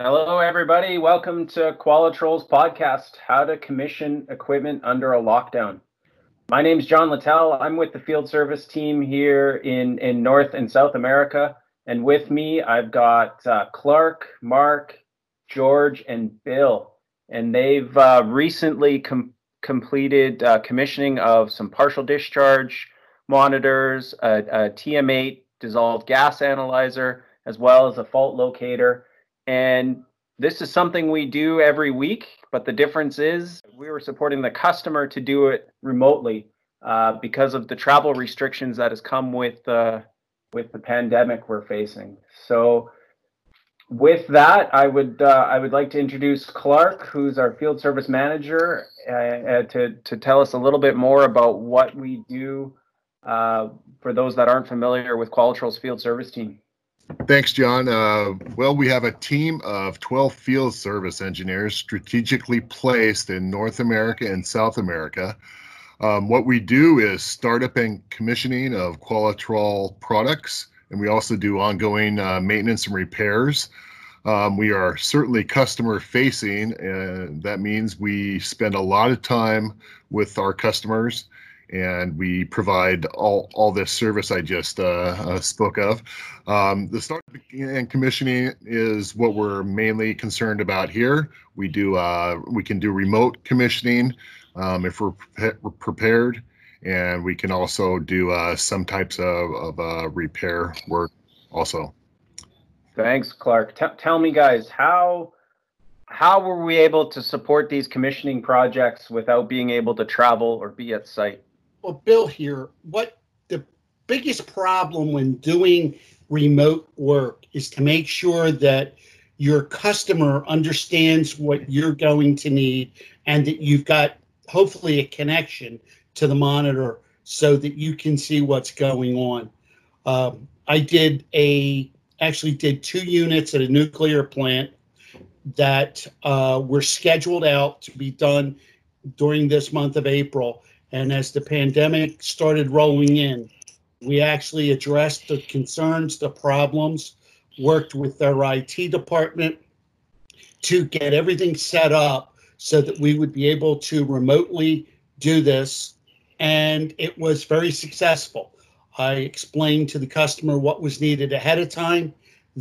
Hello, everybody. Welcome to Qualitrol's podcast, How to Commission Equipment Under a Lockdown. My name is John Littell. I'm with the field service team here in, in North and South America. And with me, I've got uh, Clark, Mark, George, and Bill. And they've uh, recently com- completed uh, commissioning of some partial discharge monitors, a, a TM8 dissolved gas analyzer, as well as a fault locator and this is something we do every week, but the difference is we were supporting the customer to do it remotely uh, because of the travel restrictions that has come with with the pandemic we're facing. So, with that, I would uh, I would like to introduce Clark, who's our field service manager, uh, uh, to to tell us a little bit more about what we do uh, for those that aren't familiar with Qualitrol's field service team. Thanks, John. Uh, well, we have a team of 12 field service engineers strategically placed in North America and South America. Um, what we do is startup and commissioning of Qualitrol products, and we also do ongoing uh, maintenance and repairs. Um, we are certainly customer facing, and that means we spend a lot of time with our customers and we provide all, all this service I just uh, uh, spoke of. Um, the start and commissioning is what we're mainly concerned about here. We do uh, we can do remote commissioning um, if we're, pre- prepared, and we can also do uh, some types of, of uh, repair work also. Thanks, Clark. T- tell me, guys, how how were we able to support these commissioning projects without being able to travel or be at site? Well, Bill here, what the biggest problem when doing remote work is to make sure that your customer understands what you're going to need and that you've got hopefully a connection to the monitor so that you can see what's going on. Um, I did a actually did two units at a nuclear plant that uh, were scheduled out to be done during this month of April and as the pandemic started rolling in, we actually addressed the concerns, the problems, worked with their IT department to get everything set up so that we would be able to remotely do this. And it was very successful. I explained to the customer what was needed ahead of time.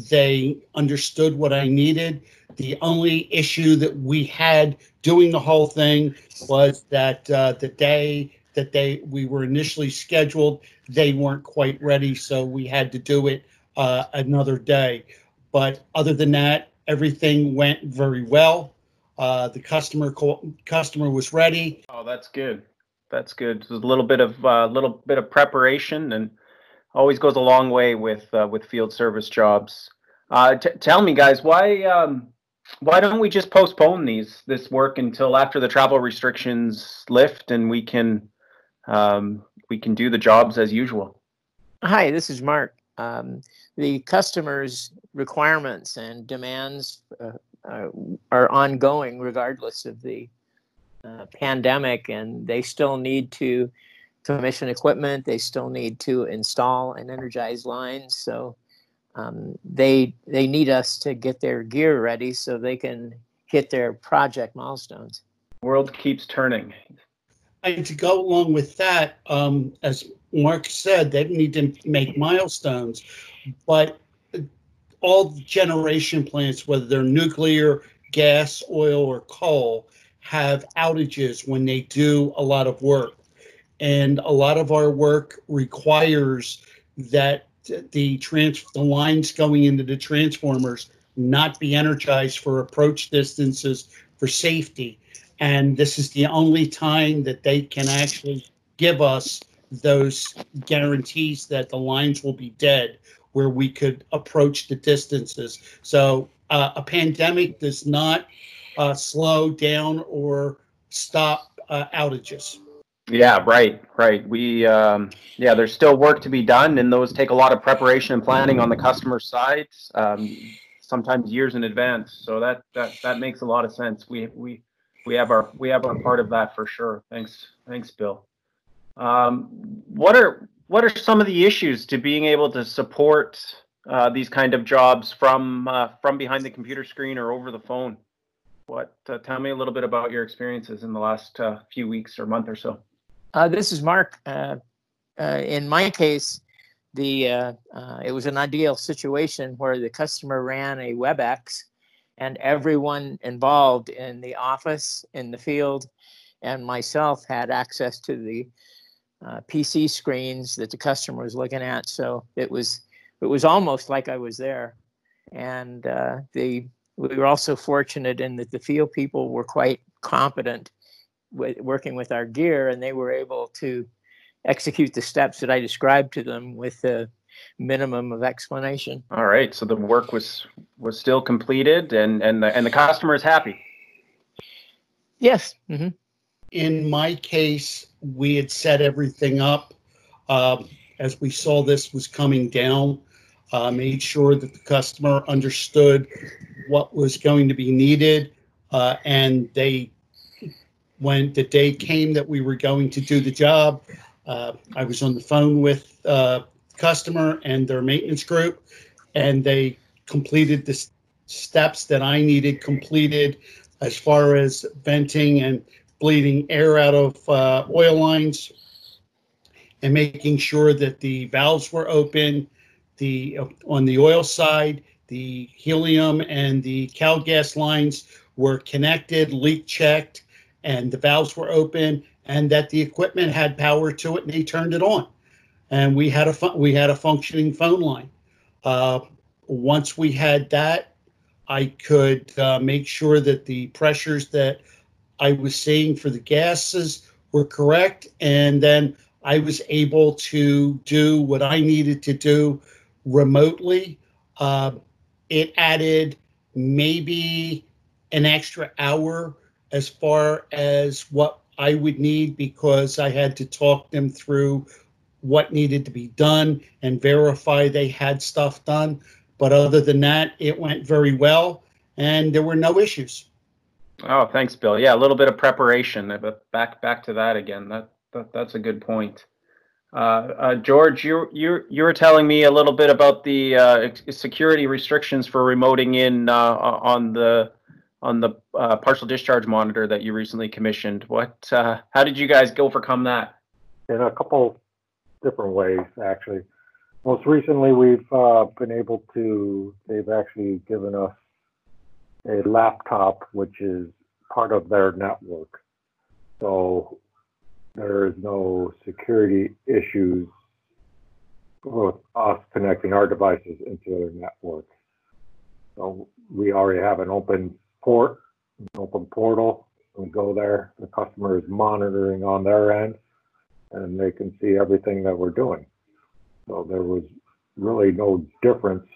They understood what I needed. The only issue that we had doing the whole thing was that uh, the day that they we were initially scheduled, they weren't quite ready, so we had to do it uh, another day. But other than that, everything went very well. Uh, the customer co- customer was ready. Oh, that's good. That's good. There's a little bit of a uh, little bit of preparation, and always goes a long way with uh, with field service jobs. Uh, t- tell me, guys, why um, why don't we just postpone these this work until after the travel restrictions lift and we can um, we can do the jobs as usual. Hi, this is Mark. Um, the customers' requirements and demands uh, uh, are ongoing regardless of the uh, pandemic, and they still need to commission equipment. They still need to install and energize lines. So um, they they need us to get their gear ready so they can hit their project milestones. World keeps turning. And to go along with that, um, as Mark said, they need to make milestones, but all generation plants, whether they're nuclear, gas, oil, or coal, have outages when they do a lot of work. And a lot of our work requires that the trans the lines going into the transformers not be energized for approach distances for safety. And this is the only time that they can actually give us those guarantees that the lines will be dead where we could approach the distances. So uh, a pandemic does not uh, slow down or stop uh, outages. Yeah, right, right. We, um, yeah, there's still work to be done, and those take a lot of preparation and planning on the customer side, um, sometimes years in advance. So that that that makes a lot of sense. We we we have our we have our part of that for sure. Thanks, thanks, Bill. Um, what are what are some of the issues to being able to support uh, these kind of jobs from uh, from behind the computer screen or over the phone. What? Uh, tell me a little bit about your experiences in the last uh, few weeks or month or so. Uh, this is Mark. Uh, in my case, the it was an ideal situation where the customer ran a WebEx, and everyone involved in the office, in the field, and myself had access to the PC screens that the customer was looking at. So it was it was almost like I was there. And uh, the we were also fortunate in that the field people were quite competent with working with our gear, and they were able to execute the steps that I described to them with a minimum of explanation. All right, so the work was was still completed, and and the and the customer is happy. Yes. Mm-hmm. In my case, we had set everything up um, as we saw this was coming down uh, made sure that the customer understood what was going to be needed. Uh, and they, when the day came that we were going to do the job, uh, I was on the phone with uh, customer and their maintenance group, and they completed the steps that I needed completed as far as venting and bleeding air out of uh, oil lines and making sure that the valves were open the on the oil side, the helium and the cal gas lines were connected, leak checked, and the valves were open, and that the equipment had power to it, and they turned it on, and we had a we had a functioning phone line. Uh, once we had that, I could uh, make sure that the pressures that I was seeing for the gases were correct, and then I was able to do what I needed to do remotely. Uh, it added maybe an extra hour as far as what I would need because I had to talk them through what needed to be done and verify they had stuff done. But other than that, it went very well and there were no issues. Oh, thanks, Bill. Yeah, a little bit of preparation, but back back to that again. That, that that's a good point. Uh, uh, George, you you you were telling me a little bit about the uh, security restrictions for remoting in uh, on the on the uh, partial discharge monitor that you recently commissioned. What? Uh, how did you guys overcome that? In a couple different ways, actually. Most recently, we've been able to. They've actually given us a laptop, which is part of their network. So there is no security issues with us connecting our devices into their network. So we already have an open port, an open portal. We go there, the customer is monitoring on their end, and they can see everything that we're doing. So there was really no difference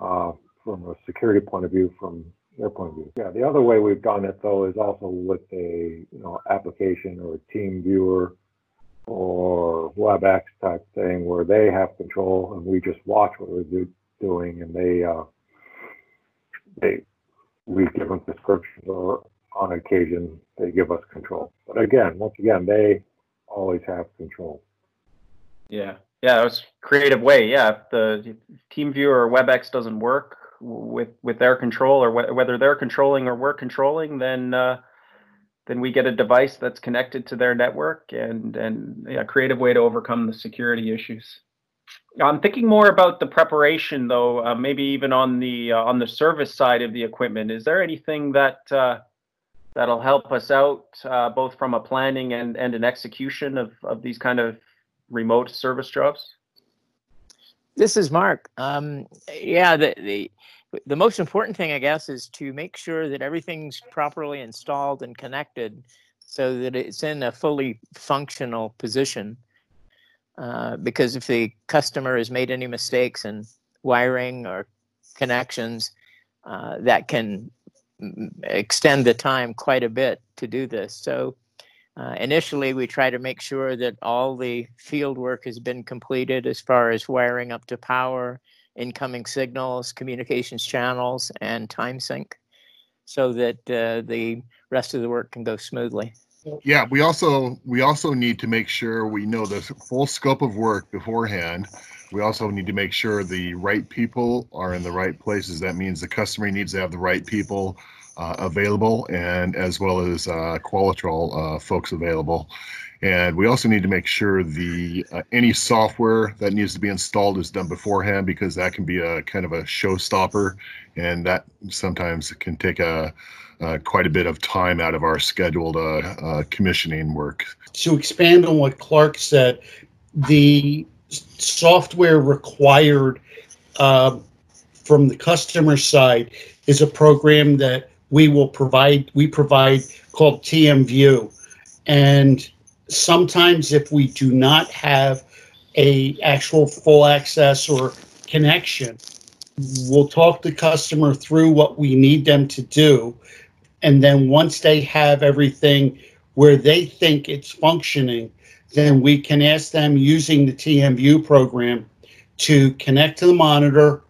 uh, from a security point of view from their point of view. Yeah, the other way we've done it though is also with a you know application or a TeamViewer or WebEx type thing where they have control and we just watch what we're do, doing and they uh, they we give them descriptions or on occasion they give us control. But again, once again, they always have control. Yeah. Yeah, it was creative way. Yeah, if the TeamViewer or WebEx doesn't work, with with their control or wh- whether they're controlling or we're controlling, then uh, then we get a device that's connected to their network and and a creative way to overcome the security issues. I'm thinking more about the preparation, though. Uh, maybe even on the uh, on the service side of the equipment. Is there anything that uh, that'll help us out, uh, both from a planning and and an execution of of these kind of remote service jobs? This is Mark. Um, yeah, the, the the most important thing, I guess, is to make sure that everything's properly installed and connected, so that it's in a fully functional position. Uh, because if the customer has made any mistakes in wiring or connections, uh, that can extend the time quite a bit to do this. So uh, initially, we try to make sure that all the field work has been completed as far as wiring up to power, incoming signals, communications channels, and time sync so that uh, the rest of the work can go smoothly. Yeah, we also we also need to make sure we know the full scope of work beforehand. We also need to make sure the right people are in the right places. That means the customer needs to have the right people uh, available and as well as uh, Qualitrol uh, folks available. And we also need to make sure the uh, any software that needs to be installed is done beforehand because that can be a kind of a showstopper, and that sometimes can take a uh, quite a bit of time out of our scheduled uh, uh, commissioning work. To expand on what Clark said, the software required uh, from the customer side is a program that we will provide. We provide called TMView, and sometimes if we do not have a actual full access or connection, we'll talk the customer through what we need them to do. And then once they have everything where they think it's functioning, then we can ask them using the TMView program to connect to the monitor,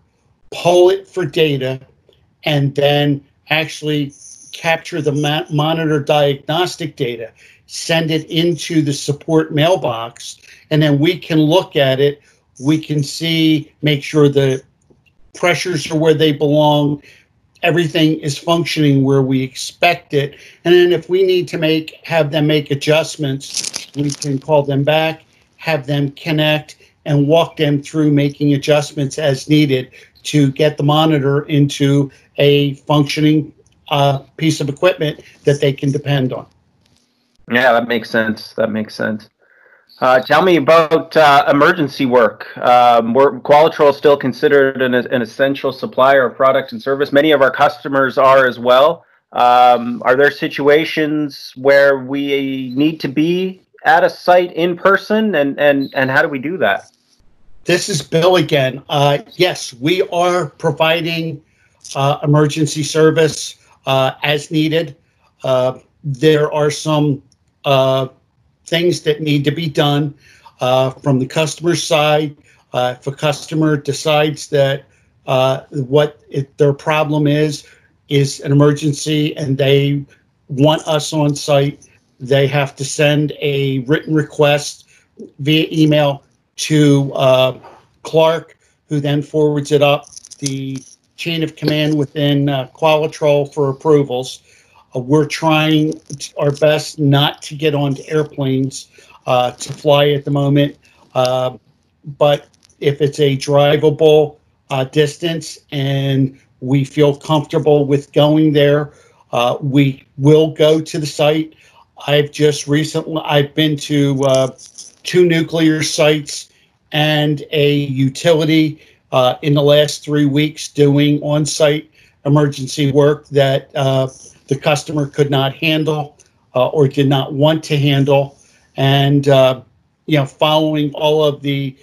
pull it for data, and then actually capture the monitor diagnostic data send it into the support mailbox, and then we can look at it. We can see, make sure the pressures are where they belong, everything is functioning where we expect it. And then if we need to make have them make adjustments, we can call them back, have them connect, and walk them through making adjustments as needed to get the monitor into a functioning uh, piece of equipment that they can depend on. Yeah, that makes sense. That makes sense. Uh, tell me about uh, emergency work. Um, we're, Qualitrol is still considered an, an, essential supplier of product and service. Many of our customers are as well. Um, are there situations where we need to be at a site in person, and and and how do we do that? This is Bill again. Uh, yes, we are providing uh, emergency service uh, as needed. Uh, there are some uh, things that need to be done uh, from the customer side. Uh, if a customer decides that uh, what it, their problem is is an emergency and they want us on site, they have to send a written request via email to uh, Clark, who then forwards it up the chain of command within uh, Qualitrol for approvals. Uh, we're trying our best not to get onto airplanes uh, to fly at the moment. Uh, but if it's a drivable uh, distance and we feel comfortable with going there, uh, we will go to the site. I've just recently I've been to uh, two nuclear sites and a utility in the last three weeks doing on-site emergency work that the customer could not handle uh, or did not want to handle. And, uh, you know, following all of the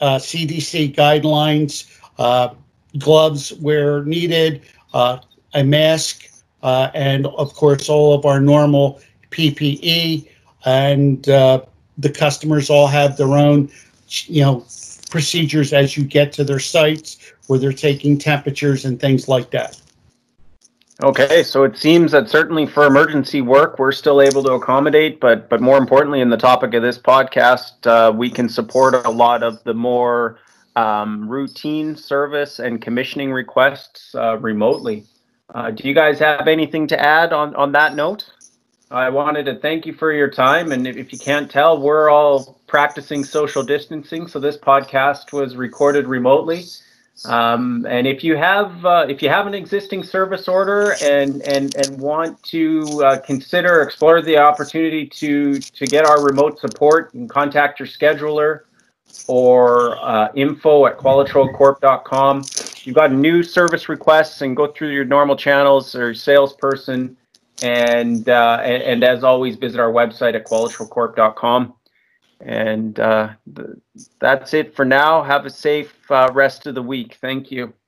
uh, CDC guidelines, uh, gloves where needed, uh, a mask, uh, and of course, all of our normal PPE. And the customers all have their own, you know, procedures as you get to their sites where they're taking temperatures and things like that. Okay, so it seems that certainly for emergency work, we're still able to accommodate, but but more importantly, in the topic of this podcast, uh, we can support a lot of the more um, routine service and commissioning requests uh, remotely. Uh, do you guys have anything to add on on that note? I wanted to thank you for your time, and if, you can't tell, we're all practicing social distancing, so this podcast was recorded remotely. Um, and if you have uh, if you have an existing service order and and and want to uh, consider explore the opportunity to to get our remote support, you can contact your scheduler or uh, info at qualitrolcorp.com. You've got new service requests and go through your normal channels or salesperson. And, uh, and, and as always, visit our website at qualitrolcorp.com. And uh, th- that's it for now. Have a safe uh, rest of the week. Thank you.